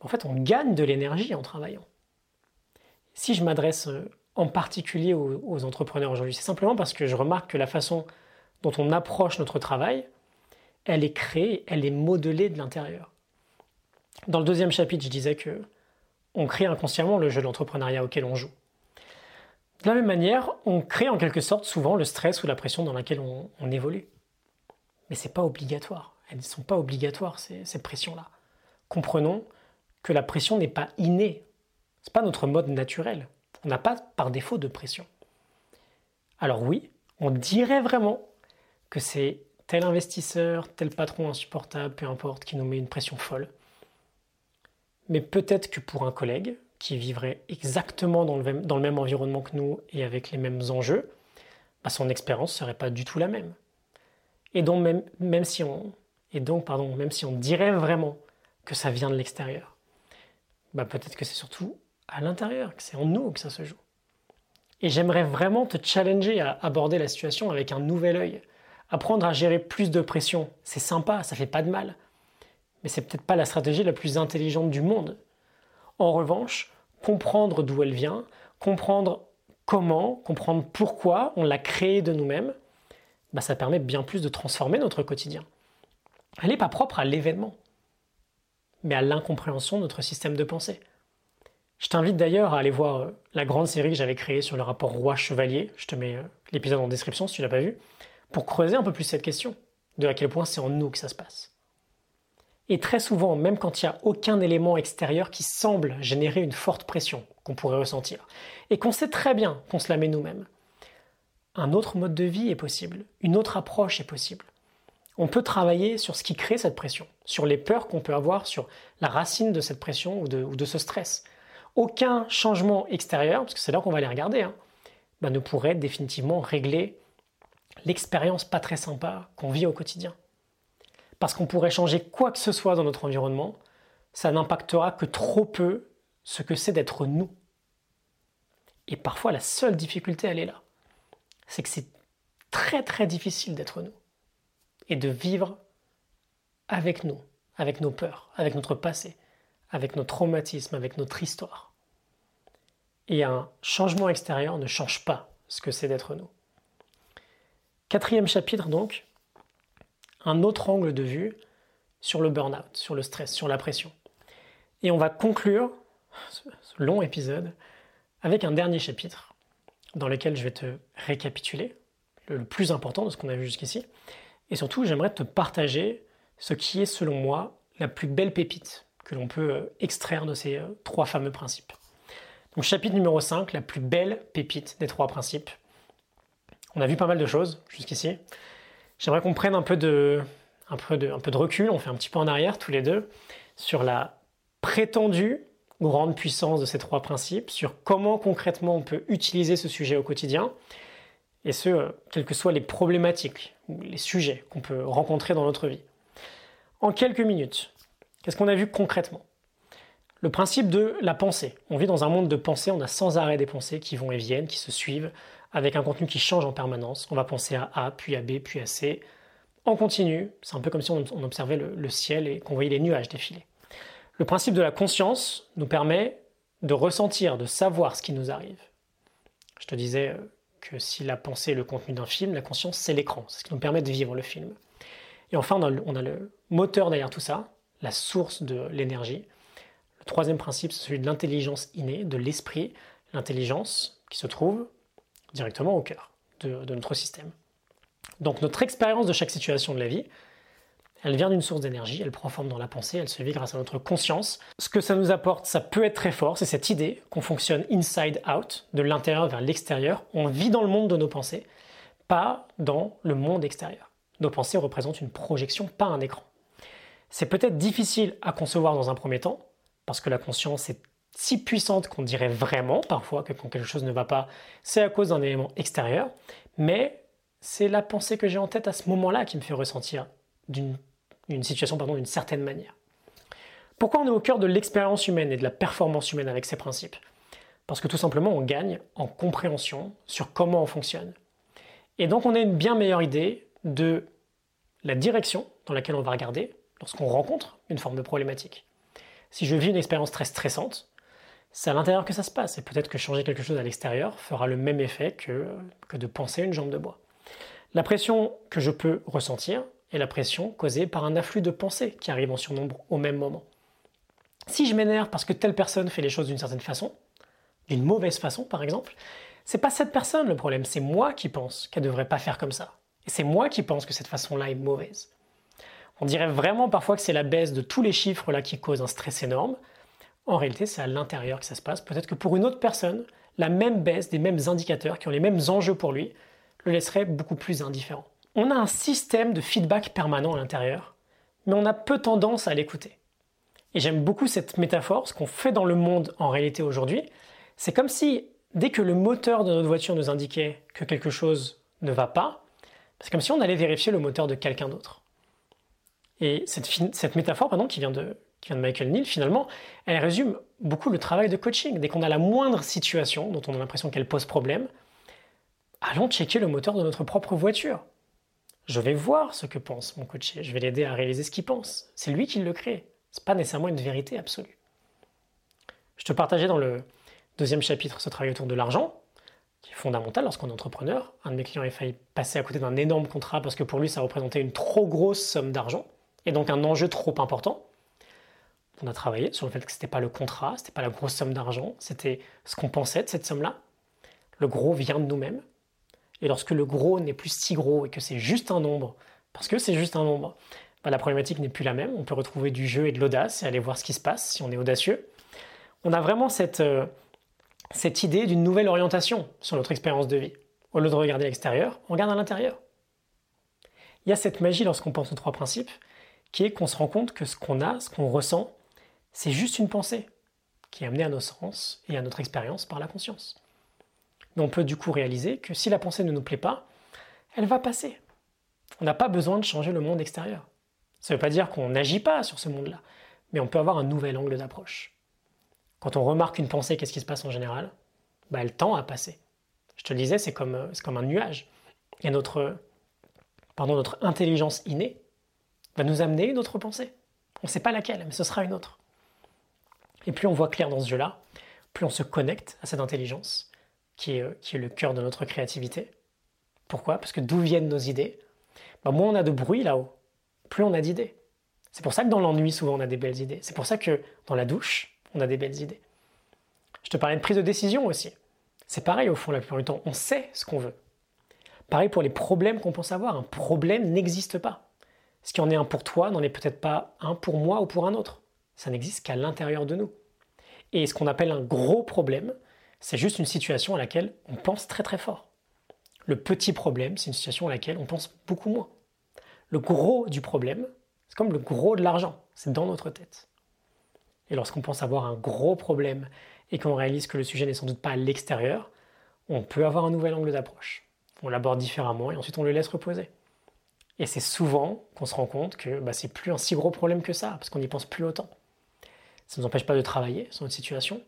en fait, on gagne de l'énergie en travaillant. Si je m'adresse euh, en particulier aux, entrepreneurs aujourd'hui, c'est simplement parce que je remarque que la façon dont on approche notre travail elle est créée, elle est modelée de l'intérieur. Dans le deuxième chapitre, je disais que on crée inconsciemment le jeu d'entrepreneuriat auquel on joue. De la même manière, on crée en quelque sorte souvent le stress ou la pression dans laquelle on, évolue. Mais ce n'est pas obligatoire. Elles ne sont pas obligatoires, ces, ces pressions-là. Comprenons que la pression n'est pas innée. C'est pas notre mode naturel. On n'a pas par défaut de pression. Alors oui, on dirait vraiment que c'est tel investisseur, tel patron insupportable, peu importe, qui nous met une pression folle. Mais peut-être que pour un collègue qui vivrait exactement dans le même, environnement que nous et avec les mêmes enjeux, bah, son expérience ne serait pas du tout la même. Et donc même, même si on, et donc, pardon, même si on dirait vraiment que ça vient de l'extérieur, bah peut-être que c'est surtout à l'intérieur, que c'est en nous que ça se joue. Et j'aimerais vraiment te challenger à aborder la situation avec un nouvel œil. Apprendre à gérer plus de pression, c'est sympa, ça fait pas de mal. Mais c'est peut-être pas la stratégie la plus intelligente du monde. En revanche, comprendre d'où elle vient, comprendre comment, comprendre pourquoi on l'a créée de nous-mêmes, bah ça permet bien plus de transformer notre quotidien. Elle n'est pas propre à l'événement, mais à l'incompréhension de notre système de pensée. Je t'invite d'ailleurs à aller voir euh, la grande série que j'avais créée sur le rapport roi-chevalier. Je te mets euh, l'épisode en description si tu l'as pas vu, pour creuser un peu plus cette question, de à quel point c'est en nous que ça se passe. Et très souvent, même quand il n'y a aucun élément extérieur qui semble générer une forte pression qu'on pourrait ressentir, et qu'on sait très bien qu'on se la met nous-mêmes, un autre mode de vie est possible, une autre approche est possible. On peut travailler sur ce qui crée cette pression, sur les peurs qu'on peut avoir, sur la racine de cette pression ou de, ce stress. Aucun changement extérieur, parce que c'est là qu'on va les regarder, hein, bah, ne pourrait définitivement régler l'expérience pas très sympa qu'on vit au quotidien. Parce qu'on pourrait changer quoi que ce soit dans notre environnement, ça n'impactera que trop peu ce que c'est d'être nous. Et parfois la seule difficulté, elle est là. C'est que c'est très très difficile d'être nous. Et de vivre avec nous, avec nos peurs, avec notre passé, avec nos traumatismes, avec notre histoire. Et un changement extérieur ne change pas ce que c'est d'être nous. Quatrième chapitre donc, un autre angle de vue sur le burn-out, sur le stress, sur la pression. Et on va conclure ce long épisode avec un dernier chapitre dans lequel je vais te récapituler le plus important de ce qu'on a vu jusqu'ici. Et surtout, j'aimerais te partager ce qui est selon moi la plus belle pépite que l'on peut euh, extraire de ces euh, trois fameux principes. Donc chapitre numéro 5, la plus belle pépite des trois principes. On a vu pas mal de choses jusqu'ici. J'aimerais qu'on prenne un peu, de, recul, on fait un petit peu en arrière tous les deux, sur la prétendue grande puissance de ces trois principes, sur comment concrètement on peut utiliser ce sujet au quotidien, et ce, quelles que soient les problématiques ou les sujets qu'on peut rencontrer dans notre vie. En quelques minutes, qu'est-ce qu'on a vu concrètement? Le principe de la pensée. On vit dans un monde de pensée, on a sans arrêt des pensées qui vont et viennent, qui se suivent, avec un contenu qui change en permanence. On va penser à A, puis à B, puis à C, en continu. C'est un peu comme si on observait le, ciel et qu'on voyait les nuages défiler. Le principe de la conscience nous permet de ressentir, de savoir ce qui nous arrive. Je te disais euh, que si la pensée est le contenu d'un film, la conscience c'est l'écran, c'est ce qui nous permet de vivre le film. Et enfin, on a le moteur derrière tout ça, la source de l'énergie. Le troisième principe, c'est celui de l'intelligence innée, de l'esprit, l'intelligence qui se trouve directement au cœur de, notre système. Donc notre expérience de chaque situation de la vie, elle vient d'une source d'énergie, elle prend forme dans la pensée, elle se vit grâce à notre conscience. Ce que ça nous apporte, ça peut être très fort, c'est cette idée qu'on fonctionne inside out, de l'intérieur vers l'extérieur. On vit dans le monde de nos pensées, pas dans le monde extérieur. Nos pensées représentent une projection, pas un écran. C'est peut-être difficile à concevoir dans un premier temps, parce que la conscience est si puissante qu'on dirait vraiment parfois que quand quelque chose ne va pas, c'est à cause d'un élément extérieur, mais c'est la pensée que j'ai en tête à ce moment-là qui me fait ressentir d'une une situation d'une certaine manière. Pourquoi on est au cœur de l'expérience humaine et de la performance humaine avec ces principes? Parce que tout simplement on gagne en compréhension sur comment on fonctionne. Et donc on a une bien meilleure idée de la direction dans laquelle on va regarder lorsqu'on rencontre une forme de problématique. Si je vis une expérience très stressante, c'est à l'intérieur que ça se passe. Et peut-être que changer quelque chose à l'extérieur fera le même effet que, de penser une jambe de bois. La pression que je peux ressentir est la pression causée par un afflux de pensées qui arrivent en surnombre au même moment. Si je m'énerve parce que telle personne fait les choses d'une certaine façon, d'une mauvaise façon par exemple, c'est pas cette personne le problème, c'est moi qui pense qu'elle devrait pas faire comme ça. Et c'est moi qui pense que cette façon-là est mauvaise. On dirait vraiment parfois que c'est la baisse de tous les chiffres là qui cause un stress énorme, En réalité, c'est à l'intérieur que ça se passe. Peut-être que pour une autre personne, la même baisse des mêmes indicateurs qui ont les mêmes enjeux pour lui le laisserait beaucoup plus indifférent. On a un système de feedback permanent à l'intérieur, mais on a peu tendance à l'écouter. Et j'aime beaucoup cette métaphore, ce qu'on fait dans le monde en réalité aujourd'hui, c'est comme si dès que le moteur de notre voiture nous indiquait que quelque chose ne va pas, c'est comme si on allait vérifier le moteur de quelqu'un d'autre. Et cette, métaphore pardon, qui, vient de, qui vient de Michael Neal, finalement, elle résume beaucoup le travail de coaching. Dès qu'on a la moindre situation dont on a l'impression qu'elle pose problème, allons checker le moteur de notre propre voiture. Je vais voir ce que pense mon coaché, je vais l'aider à réaliser ce qu'il pense. C'est lui qui le crée. Ce n'est pas nécessairement une vérité absolue. Je te partageais dans le deuxième chapitre ce travail autour de l'argent, qui est fondamental lorsqu'on est entrepreneur. Un de mes clients a failli passer à côté d'un énorme contrat parce que pour lui ça représentait une trop grosse somme d'argent et donc un enjeu trop important. On a travaillé sur le fait que ce n'était pas le contrat, ce n'était pas la grosse somme d'argent, c'était ce qu'on pensait de cette somme-là. Le gros vient de nous-mêmes. Et lorsque le gros n'est plus si gros et que c'est juste un nombre, parce que c'est juste un nombre, bah, la problématique n'est plus la même. On peut retrouver du jeu et de l'audace et aller voir ce qui se passe si on est audacieux. On a vraiment cette, euh, cette idée d'une nouvelle orientation sur notre expérience de vie. Au lieu de regarder l'extérieur, on regarde à l'intérieur. Il y a cette magie lorsqu'on pense aux trois principes, qui est qu'on se rend compte que ce qu'on a, ce qu'on ressent, c'est juste une pensée qui est amenée à nos sens et à notre expérience par la conscience. Mais on peut du coup réaliser que si la pensée ne nous plaît pas, elle va passer. On n'a pas besoin de changer le monde extérieur. Ça ne veut pas dire qu'on n'agit pas sur ce monde-là, mais on peut avoir un nouvel angle d'approche. Quand on remarque une pensée, qu'est-ce qui se passe en général? Bah, Elle tend à passer. Je te le disais, c'est comme, un nuage. Et notre, pardon, notre intelligence innée va nous amener une autre pensée. On ne sait pas laquelle, mais ce sera une autre. Et plus on voit clair dans ce jeu-là, plus on se connecte à cette intelligence, qui est, est le cœur de notre créativité. Pourquoi? Parce que d'où viennent nos idées? Bah, Moins on a de bruit là-haut, plus on a d'idées. C'est pour ça que dans l'ennui, souvent, on a des belles idées. C'est pour ça que dans la douche, on a des belles idées. Je te parlais de prise de décision aussi. C'est pareil au fond, la plupart du temps. On sait ce qu'on veut. Pareil pour les problèmes qu'on pense avoir. Un problème n'existe pas. Ce qui en est un pour toi n'en est peut-être pas un pour moi ou pour un autre. Ça n'existe qu'à l'intérieur de nous. Et ce qu'on appelle un gros problème, c'est juste une situation à laquelle on pense très très fort. Le petit problème, c'est une situation à laquelle on pense beaucoup moins. Le gros du problème, c'est comme le gros de l'argent, c'est dans notre tête. Et lorsqu'on pense avoir un gros problème et qu'on réalise que le sujet n'est sans doute pas à l'extérieur, on peut avoir un nouvel angle d'approche. On l'aborde différemment et ensuite on le laisse reposer. Et c'est souvent qu'on se rend compte que bah, c'est plus un si gros problème que ça, parce qu'on n'y pense plus autant. Ça ne nous empêche pas de travailler sur notre situation,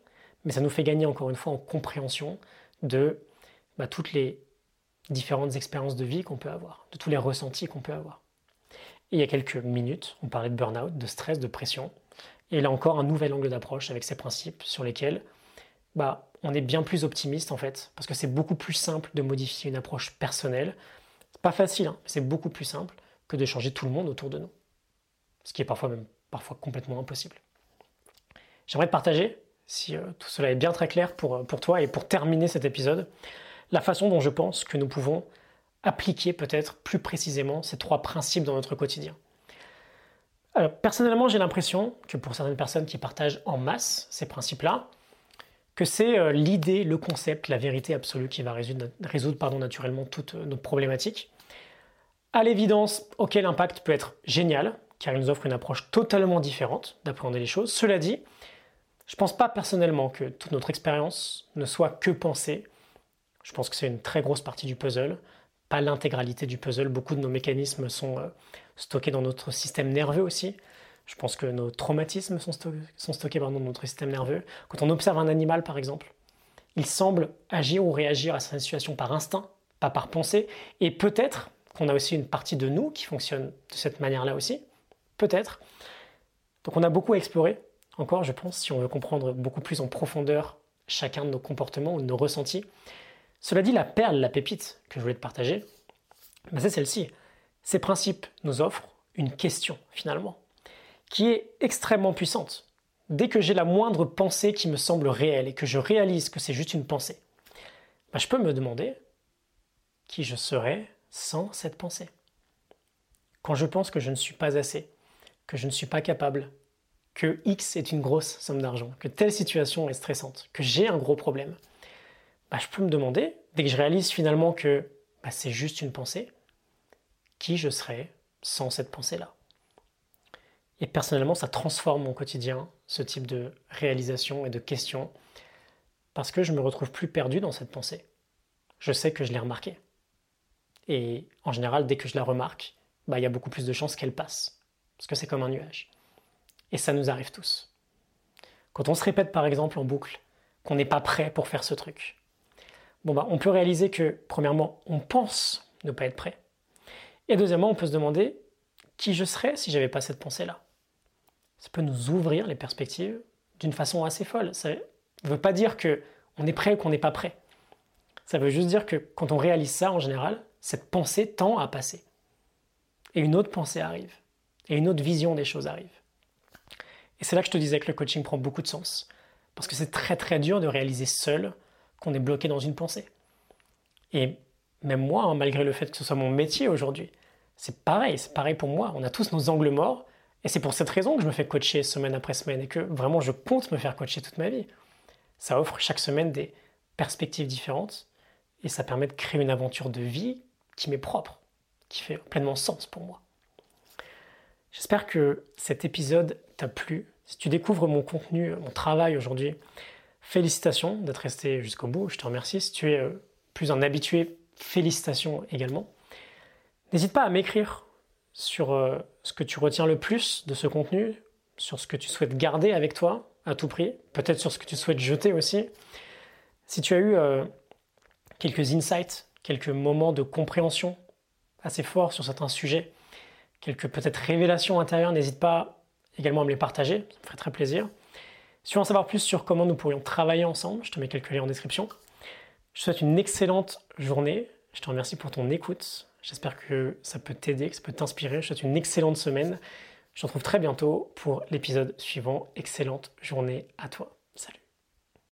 mais ça nous fait gagner encore une fois en compréhension de bah, toutes les différentes expériences de vie qu'on peut avoir, de tous les ressentis qu'on peut avoir. Et il y a quelques minutes, on parlait de burn-out, de stress, de pression. Et là encore, un nouvel angle d'approche avec ces principes sur lesquels bah, on est bien plus optimiste en fait, parce que c'est beaucoup plus simple de modifier une approche personnelle. C'est pas facile, hein, c'est beaucoup plus simple que de changer tout le monde autour de nous. Ce qui est parfois même parfois complètement impossible. J'aimerais te partager, si euh, tout cela est bien très clair pour, euh, pour toi et pour terminer cet épisode, la façon dont je pense que nous pouvons appliquer peut-être plus précisément ces trois principes dans notre quotidien. Alors, personnellement, j'ai l'impression que pour certaines personnes qui partagent en masse ces principes-là, que c'est euh, l'idée, le concept, la vérité absolue qui va résoudre, naturellement toutes nos problématiques. À l'évidence, ok, l'impact peut être génial, car il nous offre une approche totalement différente d'appréhender les choses. Cela dit, je ne pense pas personnellement que toute notre expérience ne soit que pensée. Je pense que c'est une très grosse partie du puzzle, pas l'intégralité du puzzle. Beaucoup de nos mécanismes sont euh, stockés dans notre système nerveux aussi. Je pense que nos traumatismes sont, stockés dans notre système nerveux. Quand on observe un animal, par exemple, il semble agir ou réagir à sa situation par instinct, pas par pensée. Et peut-être qu'on a aussi une partie de nous qui fonctionne de cette manière-là aussi. Peut-être. Donc on a beaucoup à explorer encore, je pense, si on veut comprendre beaucoup plus en profondeur chacun de nos comportements ou de nos ressentis. Cela dit, la perle, la pépite que je voulais te partager, ben, c'est celle-ci. Ces principes nous offrent une question, finalement, qui est extrêmement puissante. Dès que j'ai la moindre pensée qui me semble réelle et que je réalise que c'est juste une pensée, ben, je peux me demander qui je serais sans cette pensée. Quand je pense que je ne suis pas assez, que je ne suis pas capable, que X est une grosse somme d'argent, que telle situation est stressante, que j'ai un gros problème, bah, je peux me demander, dès que je réalise finalement que bah, c'est juste une pensée, qui je serais sans cette pensée-là? Et personnellement, ça transforme mon quotidien, ce type de réalisation et de questions, parce que je me retrouve plus perdu dans cette pensée. Je sais que je l'ai remarquée. Et en général, dès que je la remarque, bah, il y a beaucoup plus de chances qu'elle passe, parce que c'est comme un nuage. Et ça nous arrive tous. Quand on se répète par exemple en boucle qu'on n'est pas prêt pour faire ce truc, bah, on peut réaliser que, premièrement, on pense ne pas être prêt. Et deuxièmement, on peut se demander qui je serais si j'avais pas cette pensée-là. Ça peut nous ouvrir les perspectives d'une façon assez folle. Ça ne veut pas dire que on est prêt ou qu'on n'est pas prêt. Ça veut juste dire que quand on réalise ça, en général, cette pensée tend à passer. Et une autre pensée arrive. Et une autre vision des choses arrive. Et c'est là que je te disais que le coaching prend beaucoup de sens. Parce que c'est très très dur de réaliser seul qu'on est bloqué dans une pensée. Et même moi, hein, malgré le fait que ce soit mon métier aujourd'hui, c'est pareil, c'est pareil pour moi. On a tous nos angles morts. Et c'est pour cette raison que je me fais coacher semaine après semaine et que vraiment je compte me faire coacher toute ma vie. Ça offre chaque semaine des perspectives différentes et ça permet de créer une aventure de vie qui m'est propre, qui fait pleinement sens pour moi. J'espère que cet épisode t'a plu. Si tu découvres mon contenu, mon travail aujourd'hui, félicitations d'être resté jusqu'au bout. Je te remercie. Si tu es euh, plus un habitué, félicitations également. N'hésite pas à m'écrire sur euh, ce que tu retiens le plus de ce contenu, sur ce que tu souhaites garder avec toi à tout prix, peut-être sur ce que tu souhaites jeter aussi. Si tu as eu euh, quelques insights, quelques moments de compréhension assez forts sur certains sujets, quelques peut-être révélations intérieures, n'hésite pas également à me les partager, ça me ferait très plaisir. Si tu veux en savoir plus sur comment nous pourrions travailler ensemble, je te mets quelques liens en description. Je te souhaite une excellente journée, je te remercie pour ton écoute, j'espère que ça peut t'aider, que ça peut t'inspirer, je te souhaite une excellente semaine, je te retrouve très bientôt pour l'épisode suivant, excellente journée à toi.